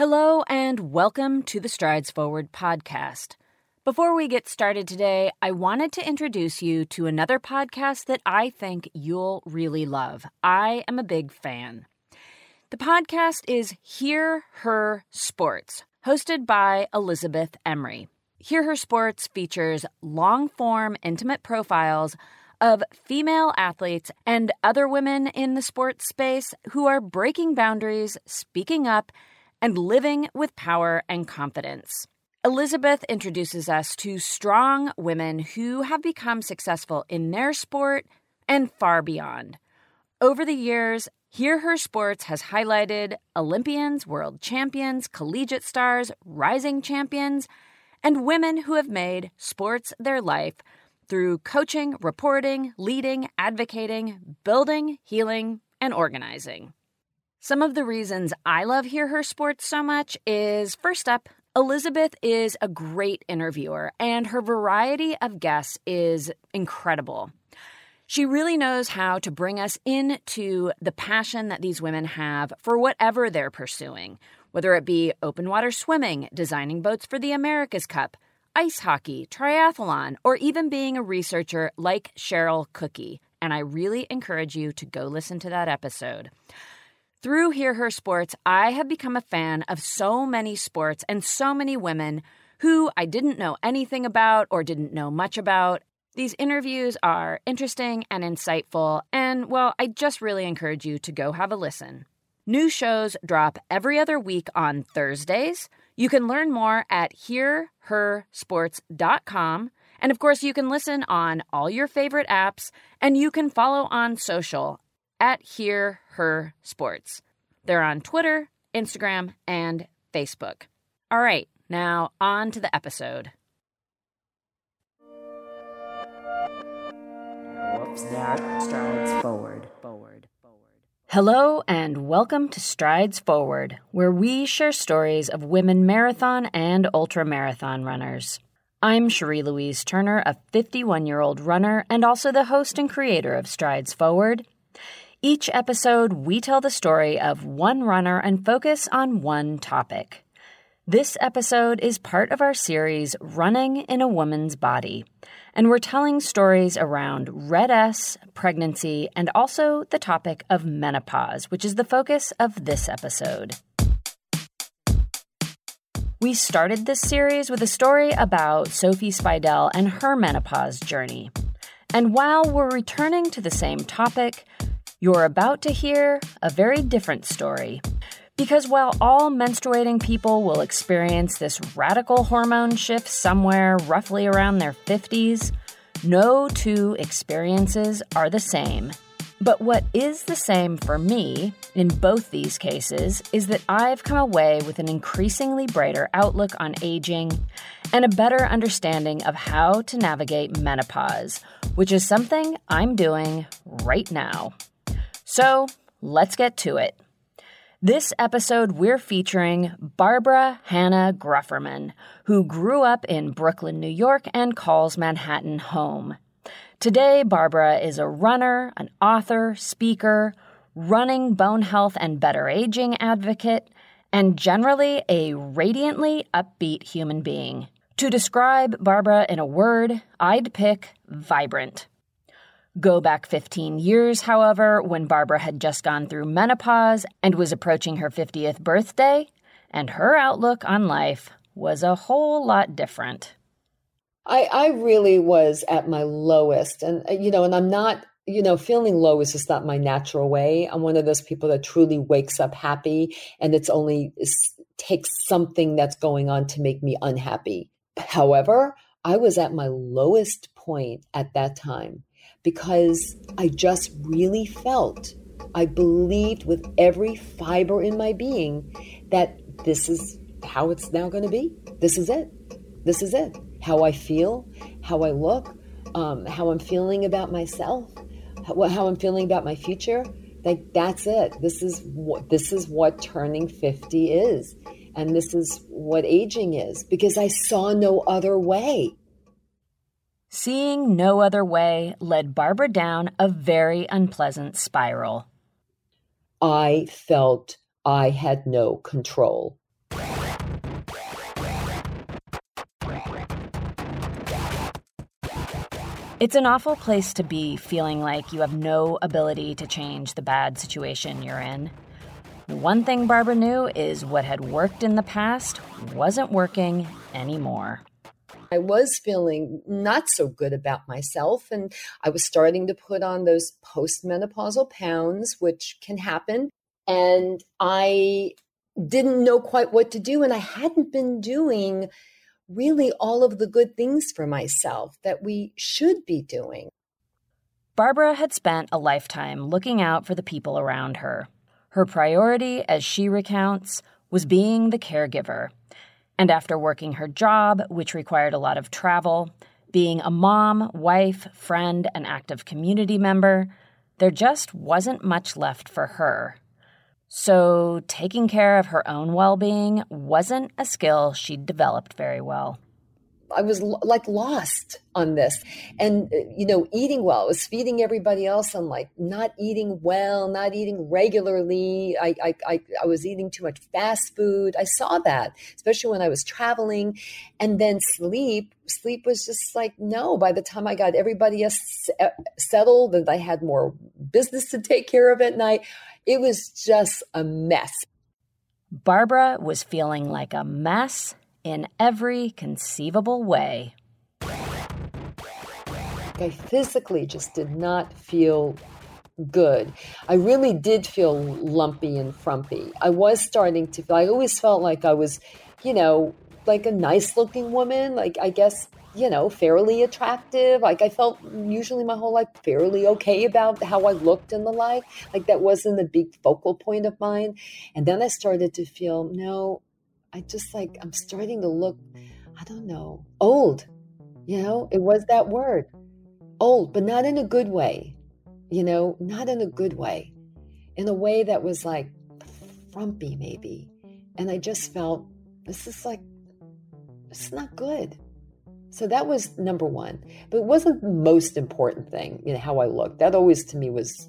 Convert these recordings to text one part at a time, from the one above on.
Hello, and welcome to the Strides Forward podcast. Before we get started today, I wanted to introduce you to another podcast that I think you'll really love. I am a big fan. The podcast is Hear Her Sports, hosted by Elizabeth Emery. Hear Her Sports features long form, intimate profiles of female athletes and other women in the sports space who are breaking boundaries, speaking up, and living with power and confidence. Elizabeth introduces us to strong women who have become successful in their sport and far beyond. Over the years, Hear Her Sports has highlighted Olympians, world champions, collegiate stars, rising champions, and women who have made sports their life through coaching, reporting, leading, advocating, building, healing, and organizing. Some of the reasons I love Hear Her Sports so much is first up, Elizabeth is a great interviewer, and her variety of guests is incredible. She really knows how to bring us into the passion that these women have for whatever they're pursuing, whether it be open water swimming, designing boats for the America's Cup, ice hockey, triathlon, or even being a researcher like Cheryl Cooky. And I really encourage you to go listen to that episode. Through Hear Her Sports, I have become a fan of so many sports and so many women who I didn't know anything about or didn't know much about. These interviews are interesting and insightful, and well, I just really encourage you to go have a listen. New shows drop every other week on Thursdays. You can learn more at hearhersports.com. And of course, you can listen on all your favorite apps, and you can follow on social at Hear Her Sports. They're on Twitter, Instagram, and Facebook. All right, now on to the episode. Whoops, that strides forward. Forward. Hello, and welcome to Strides Forward, where we share stories of women marathon and ultra marathon runners. I'm Cherie Louise Turner, a 51 year old runner and also the host and creator of Strides Forward. Each episode, we tell the story of one runner and focus on one topic. This episode is part of our series Running in a Woman's Body, and we're telling stories around Red S, pregnancy, and also the topic of menopause, which is the focus of this episode. We started this series with a story about Sophie Speidel and her menopause journey. And while we're returning to the same topic, you're about to hear a very different story. Because while all menstruating people will experience this radical hormone shift somewhere roughly around their 50s, no two experiences are the same. But what is the same for me in both these cases is that I've come away with an increasingly brighter outlook on aging and a better understanding of how to navigate menopause, which is something I'm doing right now. So let's get to it. This episode, we're featuring Barbara Hannah Grufferman, who grew up in Brooklyn, New York, and calls Manhattan home. Today, Barbara is a runner, an author, speaker, running bone health and better aging advocate, and generally a radiantly upbeat human being. To describe Barbara in a word, I'd pick vibrant. Go back 15 years, however, when Barbara had just gone through menopause and was approaching her 50th birthday, and her outlook on life was a whole lot different. I, I really was at my lowest. And, uh, you know, and I'm not, you know, feeling low is just not my natural way. I'm one of those people that truly wakes up happy and it's only takes something that's going on to make me unhappy. However, I was at my lowest point at that time because I just really felt, I believed with every fiber in my being that this is how it's now going to be. This is it. This is it. How I feel, how I look, um, how I'm feeling about myself, how, how I'm feeling about my future. Like that's it. This is what this is what turning 50 is. And this is what aging is because I saw no other way. Seeing no other way led Barbara down a very unpleasant spiral. I felt I had no control. It's an awful place to be feeling like you have no ability to change the bad situation you're in. The one thing Barbara knew is what had worked in the past wasn't working anymore. I was feeling not so good about myself, and I was starting to put on those postmenopausal pounds, which can happen. And I didn't know quite what to do, and I hadn't been doing really all of the good things for myself that we should be doing. Barbara had spent a lifetime looking out for the people around her. Her priority, as she recounts, was being the caregiver. And after working her job, which required a lot of travel, being a mom, wife, friend, and active community member, there just wasn't much left for her. So, taking care of her own well being wasn't a skill she'd developed very well. I was like lost on this. And, uh, you know, eating well, I was feeding everybody else. I'm like not eating well, not eating regularly. I, I, I, I, was eating too much fast food. I saw that, especially when I was traveling. And then sleep, sleep was just like, no, by the time I got everybody else uh, settled and I had more business to take care of at night, it was just a mess. Barbara was feeling like a mess in every conceivable way. I physically just did not feel good. I really did feel lumpy and frumpy. I was starting to feel, I always felt like I was, you know, like a nice looking woman. Like, I guess you know, fairly attractive. Like I felt usually my whole life fairly okay about how I looked and the like. Like that wasn't a big focal point of mine. And then I started to feel, no, I just like, I'm starting to look, I don't know, old. You know, it was that word old, but not in a good way. You know, not in a good way. In a way that was like frumpy, maybe. And I just felt, this is like, it's not good. So that was number one. But it wasn't the most important thing, you know, how I looked. That always to me was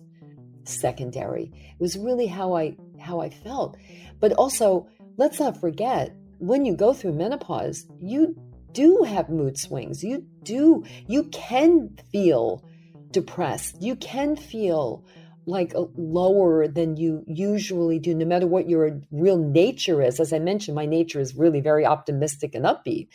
secondary. It was really how I how I felt. But also, let's not forget, when you go through menopause, you do have mood swings. You do you can feel depressed. You can feel like uh, lower than you usually do, no matter what your real nature is. As I mentioned, my nature is really very optimistic and upbeat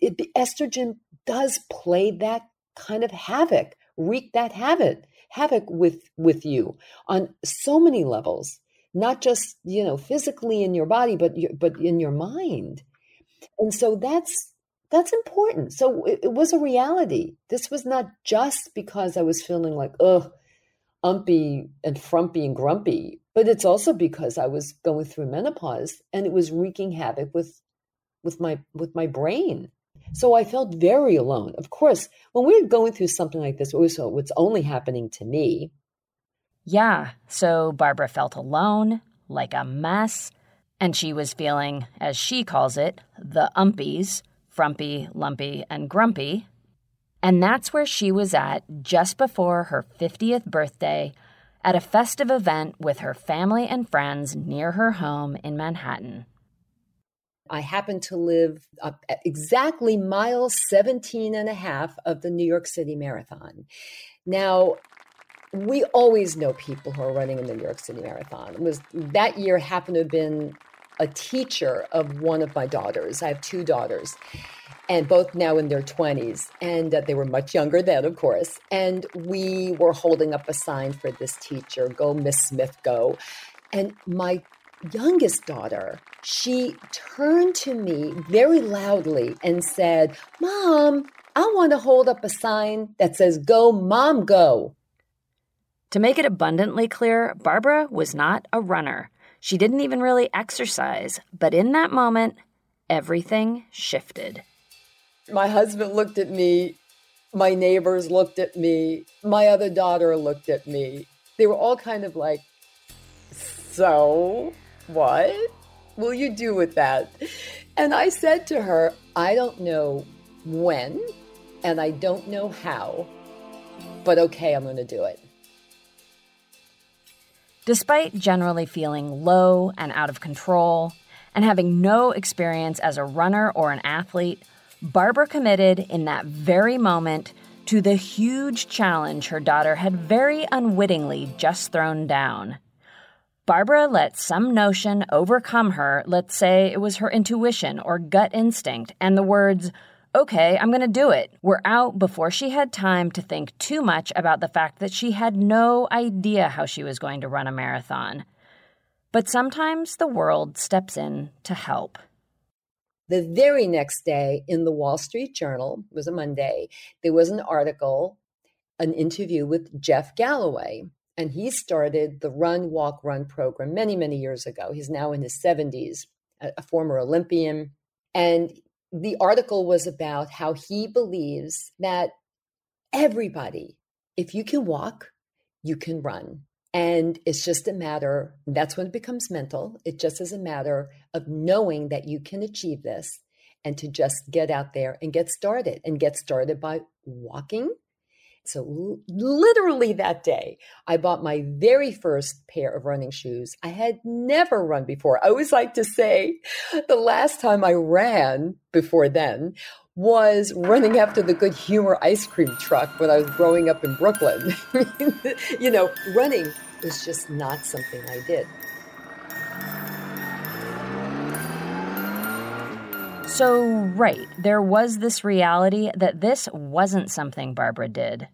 it, estrogen does play that kind of havoc, wreak that havoc, havoc with with you on so many levels, not just you know physically in your body, but but in your mind. And so that's that's important. So it, it was a reality. This was not just because I was feeling like ugh, umpy and frumpy and grumpy, but it's also because I was going through menopause and it was wreaking havoc with with my with my brain so I felt very alone. Of course, when we're going through something like this, also it's uh, only happening to me. Yeah, so Barbara felt alone, like a mess, and she was feeling, as she calls it, the umpies frumpy, lumpy, and grumpy. And that's where she was at just before her 50th birthday at a festive event with her family and friends near her home in Manhattan. I happen to live exactly mile 17 and a half of the New York City Marathon. Now, we always know people who are running in the New York City Marathon. It was that year happened to have been a teacher of one of my daughters. I have two daughters, and both now in their 20s. And uh, they were much younger then, of course. And we were holding up a sign for this teacher Go, Miss Smith, go. And my youngest daughter, she turned to me very loudly and said, Mom, I want to hold up a sign that says, Go, Mom, go. To make it abundantly clear, Barbara was not a runner. She didn't even really exercise, but in that moment, everything shifted. My husband looked at me, my neighbors looked at me, my other daughter looked at me. They were all kind of like, So? What will you do with that? And I said to her, I don't know when and I don't know how, but okay, I'm going to do it. Despite generally feeling low and out of control and having no experience as a runner or an athlete, Barbara committed in that very moment to the huge challenge her daughter had very unwittingly just thrown down. Barbara let some notion overcome her, let's say it was her intuition or gut instinct, and the words, okay, I'm going to do it, were out before she had time to think too much about the fact that she had no idea how she was going to run a marathon. But sometimes the world steps in to help. The very next day in the Wall Street Journal, it was a Monday, there was an article, an interview with Jeff Galloway. And he started the Run, Walk, Run program many, many years ago. He's now in his 70s, a former Olympian. And the article was about how he believes that everybody, if you can walk, you can run. And it's just a matter, that's when it becomes mental. It just is a matter of knowing that you can achieve this and to just get out there and get started and get started by walking. So, literally that day, I bought my very first pair of running shoes. I had never run before. I always like to say the last time I ran before then was running after the good humor ice cream truck when I was growing up in Brooklyn. you know, running was just not something I did. So, right, there was this reality that this wasn't something Barbara did.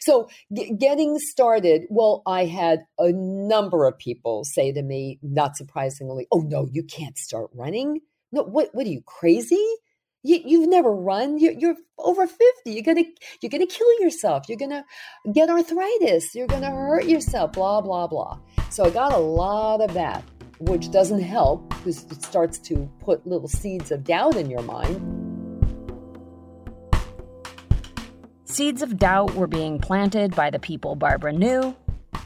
So, g- getting started, well, I had a number of people say to me, not surprisingly, "Oh no, you can't start running. No, what? What are you crazy? You, have never run. You're, you're, over fifty. You're gonna you're gonna kill yourself. You're gonna get arthritis. You're gonna hurt yourself. Blah blah blah. So I got a lot of that, which doesn't help because it starts to put little seeds of doubt in your mind. Seeds of doubt were being planted by the people Barbara knew,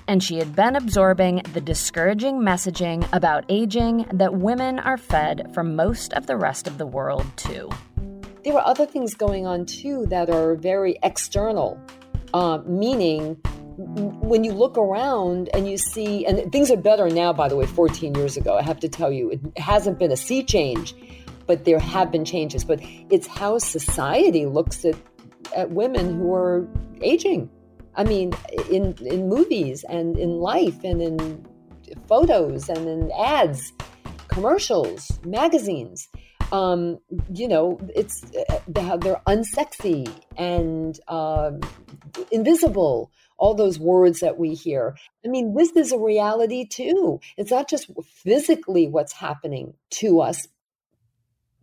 and she had been absorbing the discouraging messaging about aging that women are fed from most of the rest of the world, too. There are other things going on, too, that are very external, uh, meaning when you look around and you see, and things are better now, by the way, 14 years ago, I have to tell you, it hasn't been a sea change, but there have been changes. But it's how society looks at at women who are aging. I mean, in in movies and in life and in photos and in ads, commercials, magazines. Um, you know, it's they're unsexy and uh, invisible. All those words that we hear. I mean, this is a reality too. It's not just physically what's happening to us,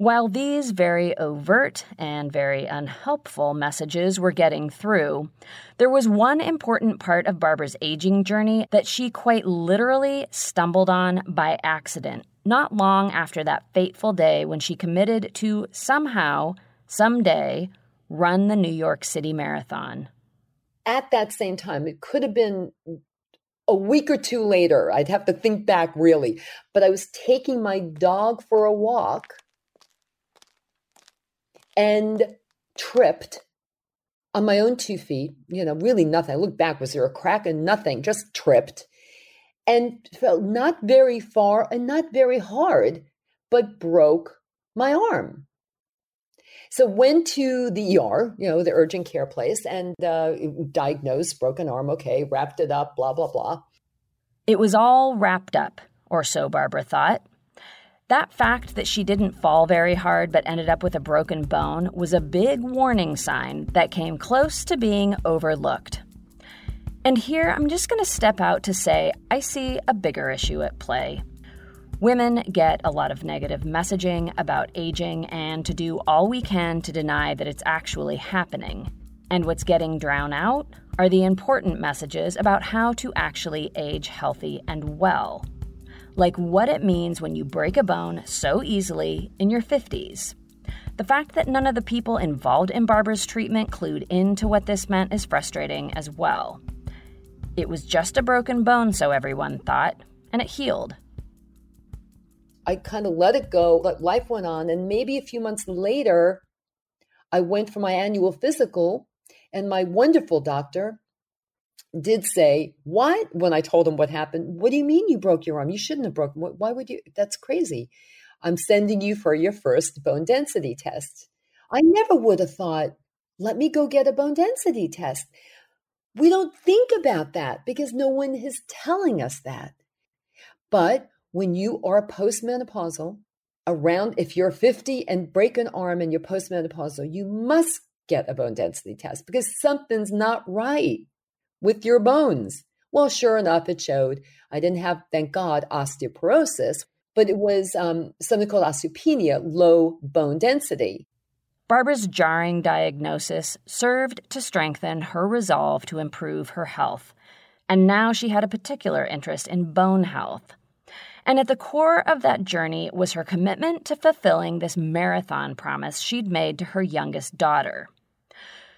while these very overt and very unhelpful messages were getting through, there was one important part of Barbara's aging journey that she quite literally stumbled on by accident, not long after that fateful day when she committed to somehow, someday, run the New York City Marathon. At that same time, it could have been a week or two later. I'd have to think back really. But I was taking my dog for a walk and tripped on my own two feet, you know, really nothing. I looked back, was there a crack and nothing, just tripped and fell not very far and not very hard, but broke my arm. So went to the ER, you know, the urgent care place, and uh, diagnosed broken arm. Okay, wrapped it up, blah blah blah. It was all wrapped up, or so Barbara thought. That fact that she didn't fall very hard but ended up with a broken bone was a big warning sign that came close to being overlooked. And here I'm just going to step out to say I see a bigger issue at play. Women get a lot of negative messaging about aging and to do all we can to deny that it's actually happening. And what's getting drowned out are the important messages about how to actually age healthy and well like what it means when you break a bone so easily in your 50s. The fact that none of the people involved in Barbara's treatment clued into what this meant is frustrating as well. It was just a broken bone, so everyone thought, and it healed. I kind of let it go, let life went on, and maybe a few months later, I went for my annual physical, and my wonderful doctor did say, What? When I told him what happened, what do you mean you broke your arm? You shouldn't have broken. Why would you? That's crazy. I'm sending you for your first bone density test. I never would have thought let me go get a bone density test. We don't think about that because no one is telling us that. But when you are postmenopausal, around if you're 50 and break an arm and you're postmenopausal, you must get a bone density test because something's not right with your bones. Well, sure enough, it showed I didn't have, thank God, osteoporosis, but it was um, something called osteopenia, low bone density. Barbara's jarring diagnosis served to strengthen her resolve to improve her health. And now she had a particular interest in bone health. And at the core of that journey was her commitment to fulfilling this marathon promise she'd made to her youngest daughter.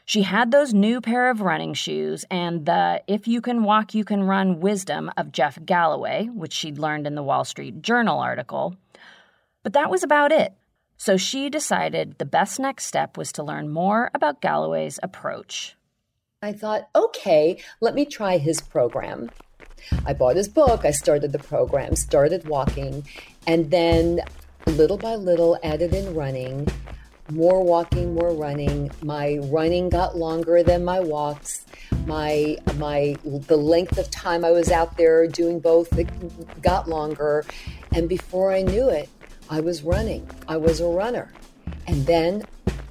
She had those new pair of running shoes and the if you can walk, you can run wisdom of Jeff Galloway, which she'd learned in the Wall Street Journal article. But that was about it. So she decided the best next step was to learn more about Galloway's approach. I thought, okay, let me try his program. I bought his book, I started the program, started walking, and then little by little added in running, more walking, more running. My running got longer than my walks. My my the length of time I was out there doing both got longer, and before I knew it, I was running. I was a runner. And then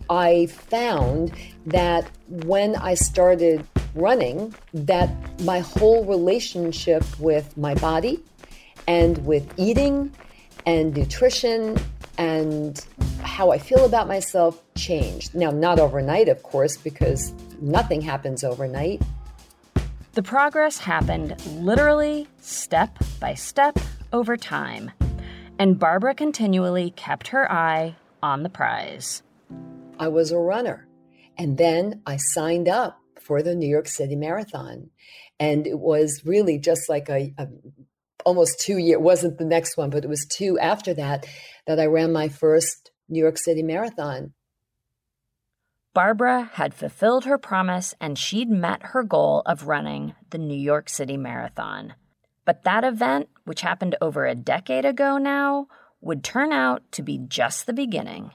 I found that when I started running that my whole relationship with my body and with eating and nutrition and how I feel about myself changed. Now, not overnight, of course, because nothing happens overnight. The progress happened literally step by step over time, and Barbara continually kept her eye on the prize. I was a runner, and then I signed up for the New York City Marathon. And it was really just like a, a almost two year wasn't the next one, but it was two after that that I ran my first New York City Marathon. Barbara had fulfilled her promise and she'd met her goal of running the New York City Marathon. But that event, which happened over a decade ago now, would turn out to be just the beginning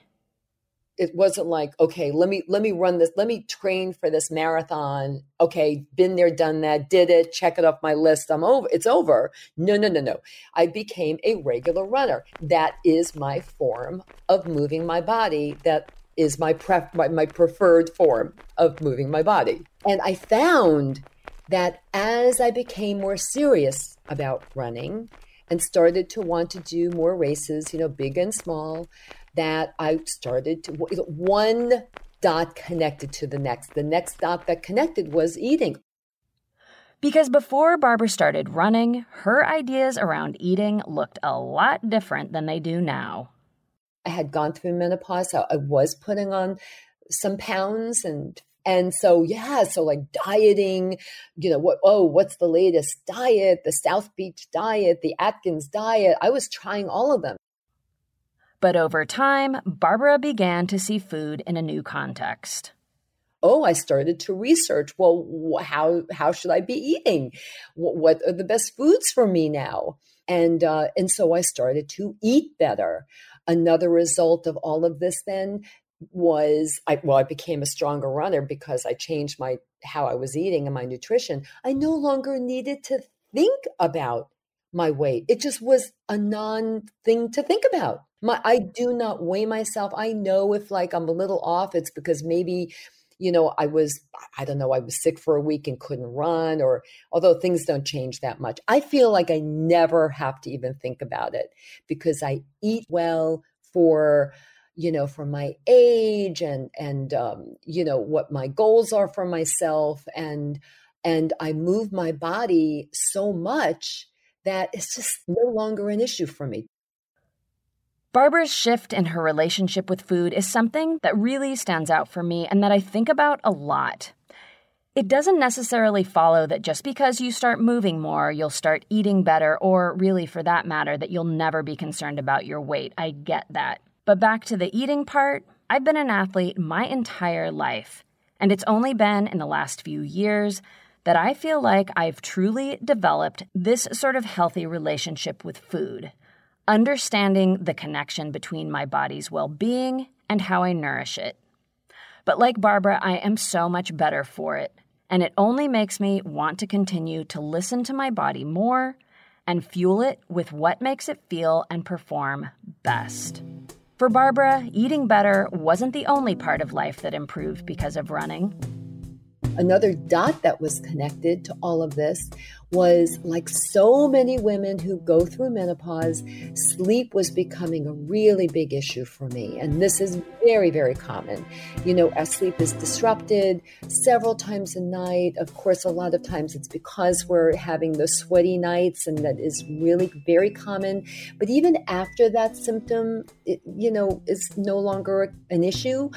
it wasn't like okay let me let me run this let me train for this marathon. Okay been there done that did it check it off my list i'm over it's over. No no no no. I became a regular runner. That is my form of moving my body. That is my pref my, my preferred form of moving my body. And i found that as i became more serious about running and started to want to do more races you know big and small that I started to one dot connected to the next. The next dot that connected was eating. Because before Barbara started running, her ideas around eating looked a lot different than they do now. I had gone through menopause. So I was putting on some pounds and and so yeah, so like dieting, you know, what oh, what's the latest diet? The South Beach diet, the Atkins diet. I was trying all of them. But over time, Barbara began to see food in a new context. Oh, I started to research. Well, how how should I be eating? What are the best foods for me now? And uh, and so I started to eat better. Another result of all of this then was I well I became a stronger runner because I changed my how I was eating and my nutrition. I no longer needed to think about my weight. It just was a non thing to think about. My I do not weigh myself. I know if like I'm a little off, it's because maybe you know I was I don't know I was sick for a week and couldn't run or although things don't change that much. I feel like I never have to even think about it because I eat well for you know for my age and and um, you know what my goals are for myself and and I move my body so much that it's just no longer an issue for me. Barbara's shift in her relationship with food is something that really stands out for me and that I think about a lot. It doesn't necessarily follow that just because you start moving more, you'll start eating better, or really for that matter, that you'll never be concerned about your weight. I get that. But back to the eating part, I've been an athlete my entire life, and it's only been in the last few years that I feel like I've truly developed this sort of healthy relationship with food, understanding the connection between my body's well being and how I nourish it. But like Barbara, I am so much better for it. And it only makes me want to continue to listen to my body more and fuel it with what makes it feel and perform best. For Barbara, eating better wasn't the only part of life that improved because of running. Another dot that was connected to all of this was like so many women who go through menopause, sleep was becoming a really big issue for me. And this is very, very common. You know, our sleep is disrupted several times a night. Of course, a lot of times it's because we're having those sweaty nights, and that is really very common. But even after that symptom, it, you know, is no longer an issue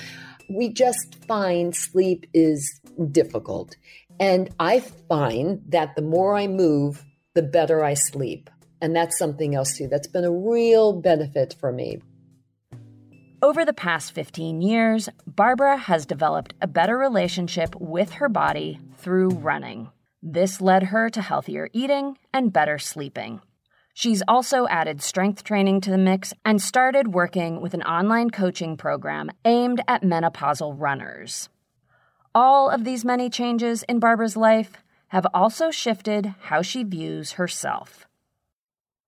we just find sleep is difficult. And I find that the more I move, the better I sleep. And that's something else too. That's been a real benefit for me. Over the past 15 years, Barbara has developed a better relationship with her body through running. This led her to healthier eating and better sleeping. She's also added strength training to the mix and started working with an online coaching program aimed at menopausal runners. All of these many changes in Barbara's life have also shifted how she views herself.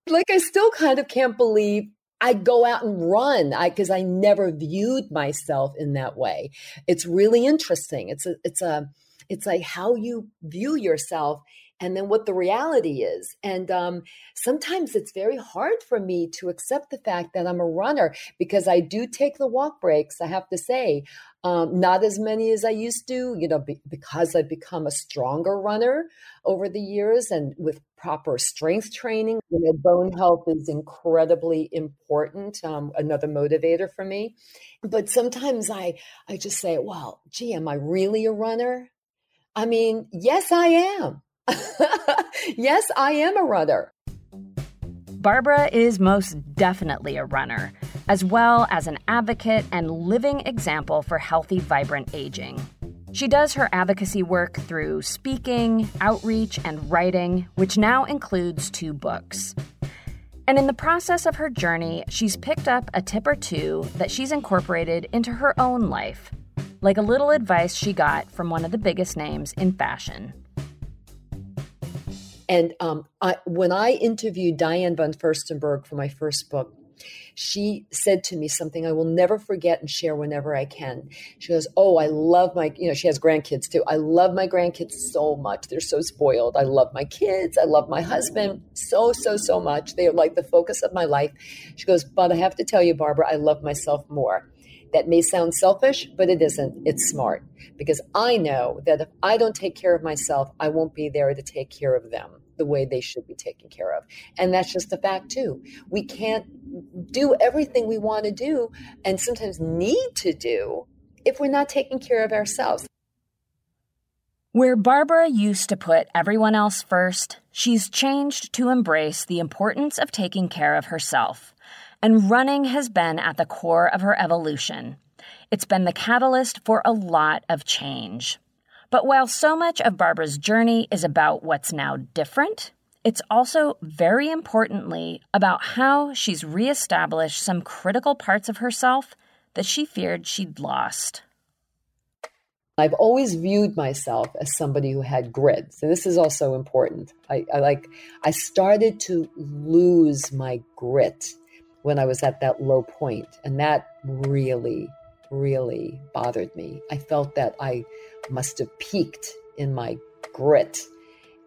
Like, I still kind of can't believe I go out and run because I, I, never viewed myself in that way. It's really interesting. It's a, it's a, it's like how you view yourself and then what the reality is. And um, sometimes it's very hard for me to accept the fact that I'm a runner because I do take the walk breaks, I have to say. Um, not as many as I used to, you know, be, because I've become a stronger runner over the years and with proper strength training. You know, bone health is incredibly important, um, another motivator for me. But sometimes I, I just say, well, gee, am I really a runner? I mean, yes, I am. yes, I am a runner. Barbara is most definitely a runner, as well as an advocate and living example for healthy, vibrant aging. She does her advocacy work through speaking, outreach, and writing, which now includes two books. And in the process of her journey, she's picked up a tip or two that she's incorporated into her own life, like a little advice she got from one of the biggest names in fashion. And um, I, when I interviewed Diane von Furstenberg for my first book, she said to me something I will never forget and share whenever I can. She goes, Oh, I love my, you know, she has grandkids too. I love my grandkids so much. They're so spoiled. I love my kids. I love my husband so, so, so much. They are like the focus of my life. She goes, But I have to tell you, Barbara, I love myself more. That may sound selfish, but it isn't. It's smart because I know that if I don't take care of myself, I won't be there to take care of them the way they should be taken care of. And that's just a fact, too. We can't do everything we want to do and sometimes need to do if we're not taking care of ourselves. Where Barbara used to put everyone else first, she's changed to embrace the importance of taking care of herself. And running has been at the core of her evolution. It's been the catalyst for a lot of change. But while so much of Barbara's journey is about what's now different, it's also very importantly about how she's reestablished some critical parts of herself that she feared she'd lost. I've always viewed myself as somebody who had grit. So this is also important. I, I like I started to lose my grit when I was at that low point, and that really, really bothered me. I felt that I must have peaked in my grit.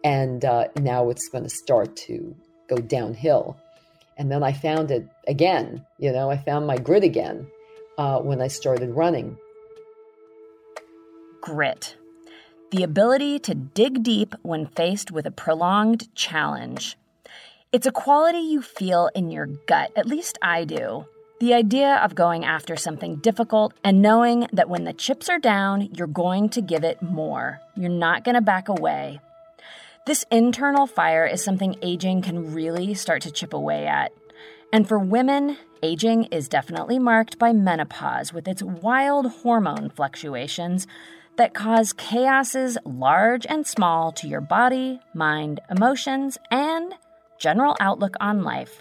And uh, now it's going to start to go downhill. And then I found it again. You know, I found my grit again uh, when I started running. Grit. The ability to dig deep when faced with a prolonged challenge. It's a quality you feel in your gut, at least I do. The idea of going after something difficult and knowing that when the chips are down, you're going to give it more. You're not going to back away. This internal fire is something aging can really start to chip away at. And for women, aging is definitely marked by menopause with its wild hormone fluctuations that cause chaoses large and small to your body, mind, emotions, and general outlook on life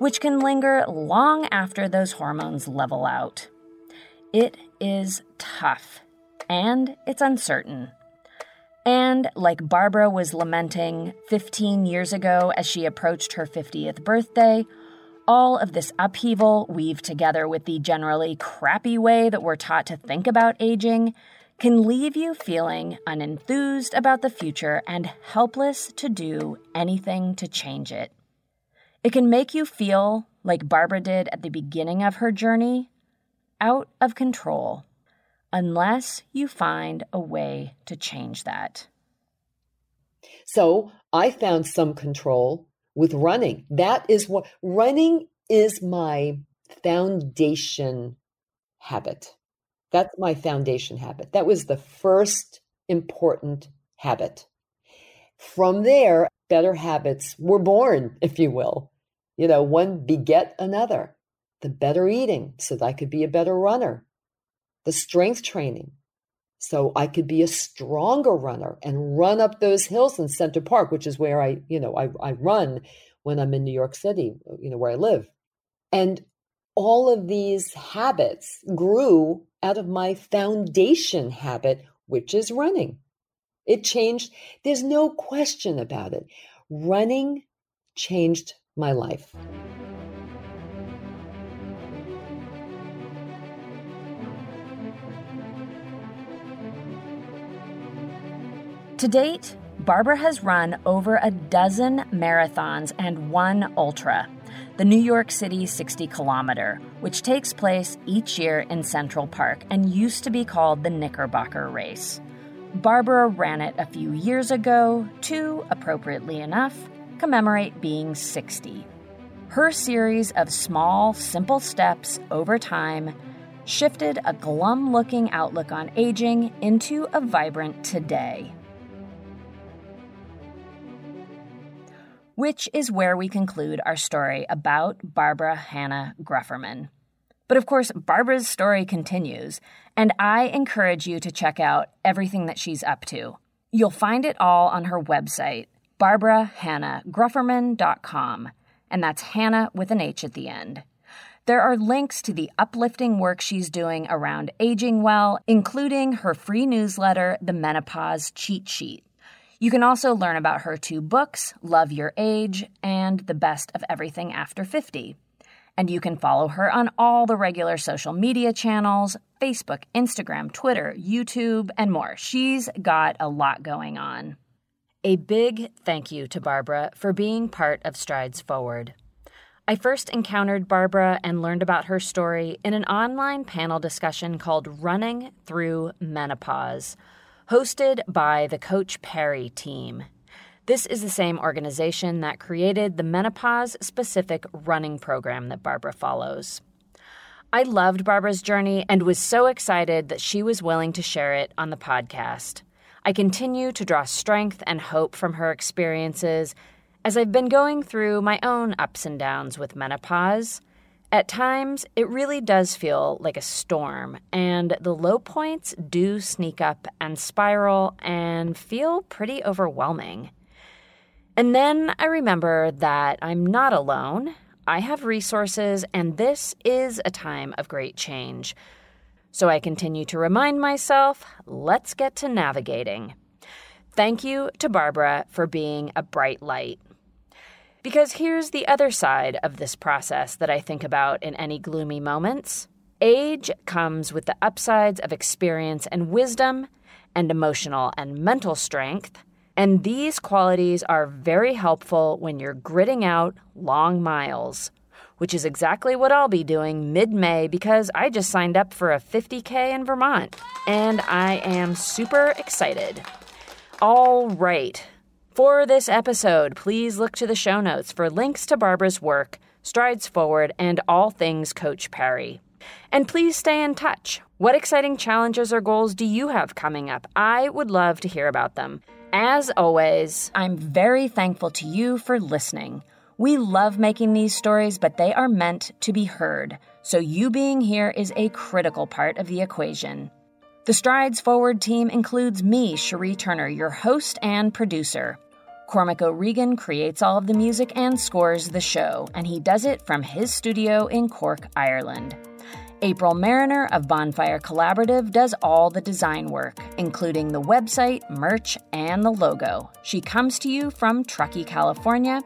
which can linger long after those hormones level out. It is tough and it's uncertain. And like Barbara was lamenting 15 years ago as she approached her 50th birthday, all of this upheaval, weaved together with the generally crappy way that we're taught to think about aging, can leave you feeling unenthused about the future and helpless to do anything to change it. It can make you feel, like Barbara did at the beginning of her journey, out of control, unless you find a way to change that. So I found some control with running. That is what running is my foundation habit. That's my foundation habit. That was the first important habit. From there, better habits were born, if you will. You know, one beget another. The better eating so that I could be a better runner. The strength training so I could be a stronger runner and run up those hills in Central Park, which is where I, you know, I, I run when I'm in New York City, you know, where I live. And all of these habits grew out of my foundation habit, which is running. It changed. There's no question about it. Running changed my life. To date, Barbara has run over a dozen marathons and one ultra, the New York City 60 kilometer, which takes place each year in Central Park and used to be called the Knickerbocker Race. Barbara ran it a few years ago to, appropriately enough, commemorate being 60. Her series of small, simple steps over time shifted a glum looking outlook on aging into a vibrant today. which is where we conclude our story about Barbara Hannah Grufferman. But of course, Barbara's story continues, and I encourage you to check out everything that she's up to. You'll find it all on her website, barbarahannahgrufferman.com, and that's Hannah with an H at the end. There are links to the uplifting work she's doing around aging well, including her free newsletter, The Menopause Cheat Sheet. You can also learn about her two books, Love Your Age and The Best of Everything After 50. And you can follow her on all the regular social media channels Facebook, Instagram, Twitter, YouTube, and more. She's got a lot going on. A big thank you to Barbara for being part of Strides Forward. I first encountered Barbara and learned about her story in an online panel discussion called Running Through Menopause hosted by the Coach Parry team. This is the same organization that created the menopause specific running program that Barbara follows. I loved Barbara's journey and was so excited that she was willing to share it on the podcast. I continue to draw strength and hope from her experiences as I've been going through my own ups and downs with menopause at times, it really does feel like a storm, and the low points do sneak up and spiral and feel pretty overwhelming. And then I remember that I'm not alone. I have resources, and this is a time of great change. So I continue to remind myself let's get to navigating. Thank you to Barbara for being a bright light. Because here's the other side of this process that I think about in any gloomy moments. Age comes with the upsides of experience and wisdom, and emotional and mental strength. And these qualities are very helpful when you're gritting out long miles, which is exactly what I'll be doing mid May because I just signed up for a 50K in Vermont. And I am super excited. All right. For this episode, please look to the show notes for links to Barbara's work, Strides Forward, and all things Coach Parry. And please stay in touch. What exciting challenges or goals do you have coming up? I would love to hear about them. As always, I'm very thankful to you for listening. We love making these stories, but they are meant to be heard. So you being here is a critical part of the equation. The Strides Forward team includes me, Cherie Turner, your host and producer. Cormac O'Regan creates all of the music and scores the show, and he does it from his studio in Cork, Ireland. April Mariner of Bonfire Collaborative does all the design work, including the website, merch, and the logo. She comes to you from Truckee, California,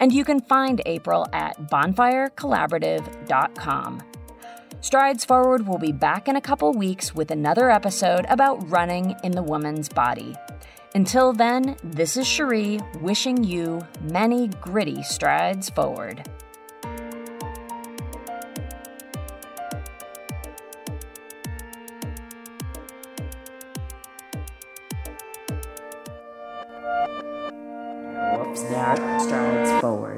and you can find April at bonfirecollaborative.com. Strides Forward will be back in a couple weeks with another episode about running in the woman's body. Until then, this is Cherie wishing you many gritty strides forward. That strides. Forward.